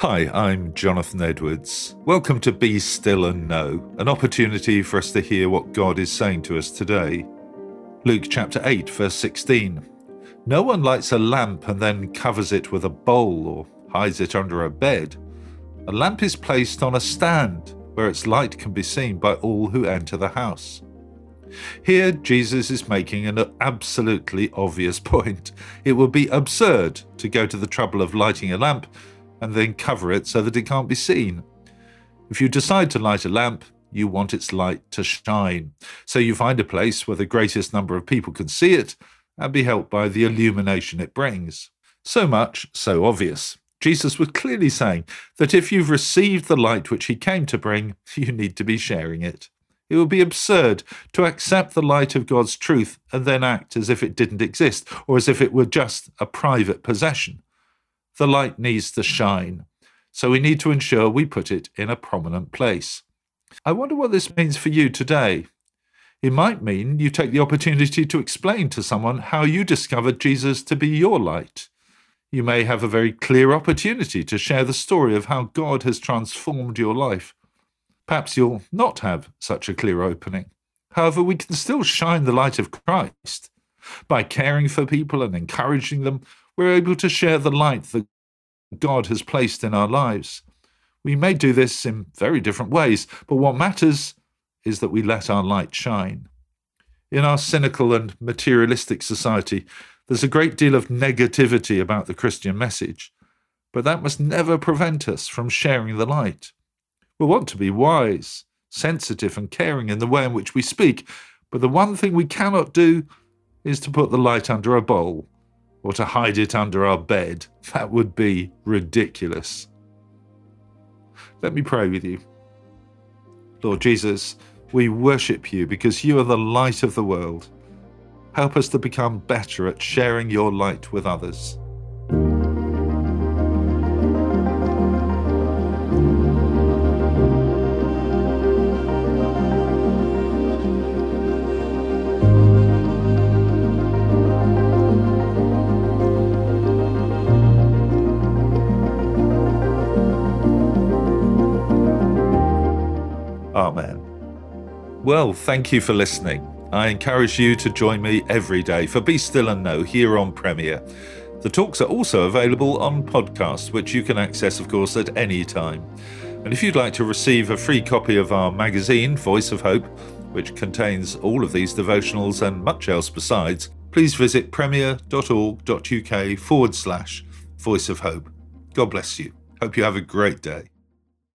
Hi, I'm Jonathan Edwards. Welcome to Be Still and Know, an opportunity for us to hear what God is saying to us today. Luke chapter 8, verse 16. No one lights a lamp and then covers it with a bowl or hides it under a bed. A lamp is placed on a stand where its light can be seen by all who enter the house. Here, Jesus is making an absolutely obvious point. It would be absurd to go to the trouble of lighting a lamp and then cover it so that it can't be seen. If you decide to light a lamp, you want its light to shine. So you find a place where the greatest number of people can see it and be helped by the illumination it brings. So much, so obvious. Jesus was clearly saying that if you've received the light which he came to bring, you need to be sharing it. It would be absurd to accept the light of God's truth and then act as if it didn't exist or as if it were just a private possession. The light needs to shine, so we need to ensure we put it in a prominent place. I wonder what this means for you today. It might mean you take the opportunity to explain to someone how you discovered Jesus to be your light. You may have a very clear opportunity to share the story of how God has transformed your life. Perhaps you'll not have such a clear opening. However, we can still shine the light of Christ. By caring for people and encouraging them, we're able to share the light that God has placed in our lives. We may do this in very different ways, but what matters is that we let our light shine. In our cynical and materialistic society, there's a great deal of negativity about the Christian message, but that must never prevent us from sharing the light. We want to be wise, sensitive, and caring in the way in which we speak, but the one thing we cannot do is to put the light under a bowl or to hide it under our bed. That would be ridiculous. Let me pray with you. Lord Jesus, we worship you because you are the light of the world. Help us to become better at sharing your light with others. Amen. Well, thank you for listening. I encourage you to join me every day for Be Still and Know here on Premier. The talks are also available on podcast, which you can access, of course, at any time. And if you'd like to receive a free copy of our magazine, Voice of Hope, which contains all of these devotionals and much else besides, please visit premier.org.uk forward slash Voice of Hope. God bless you. Hope you have a great day.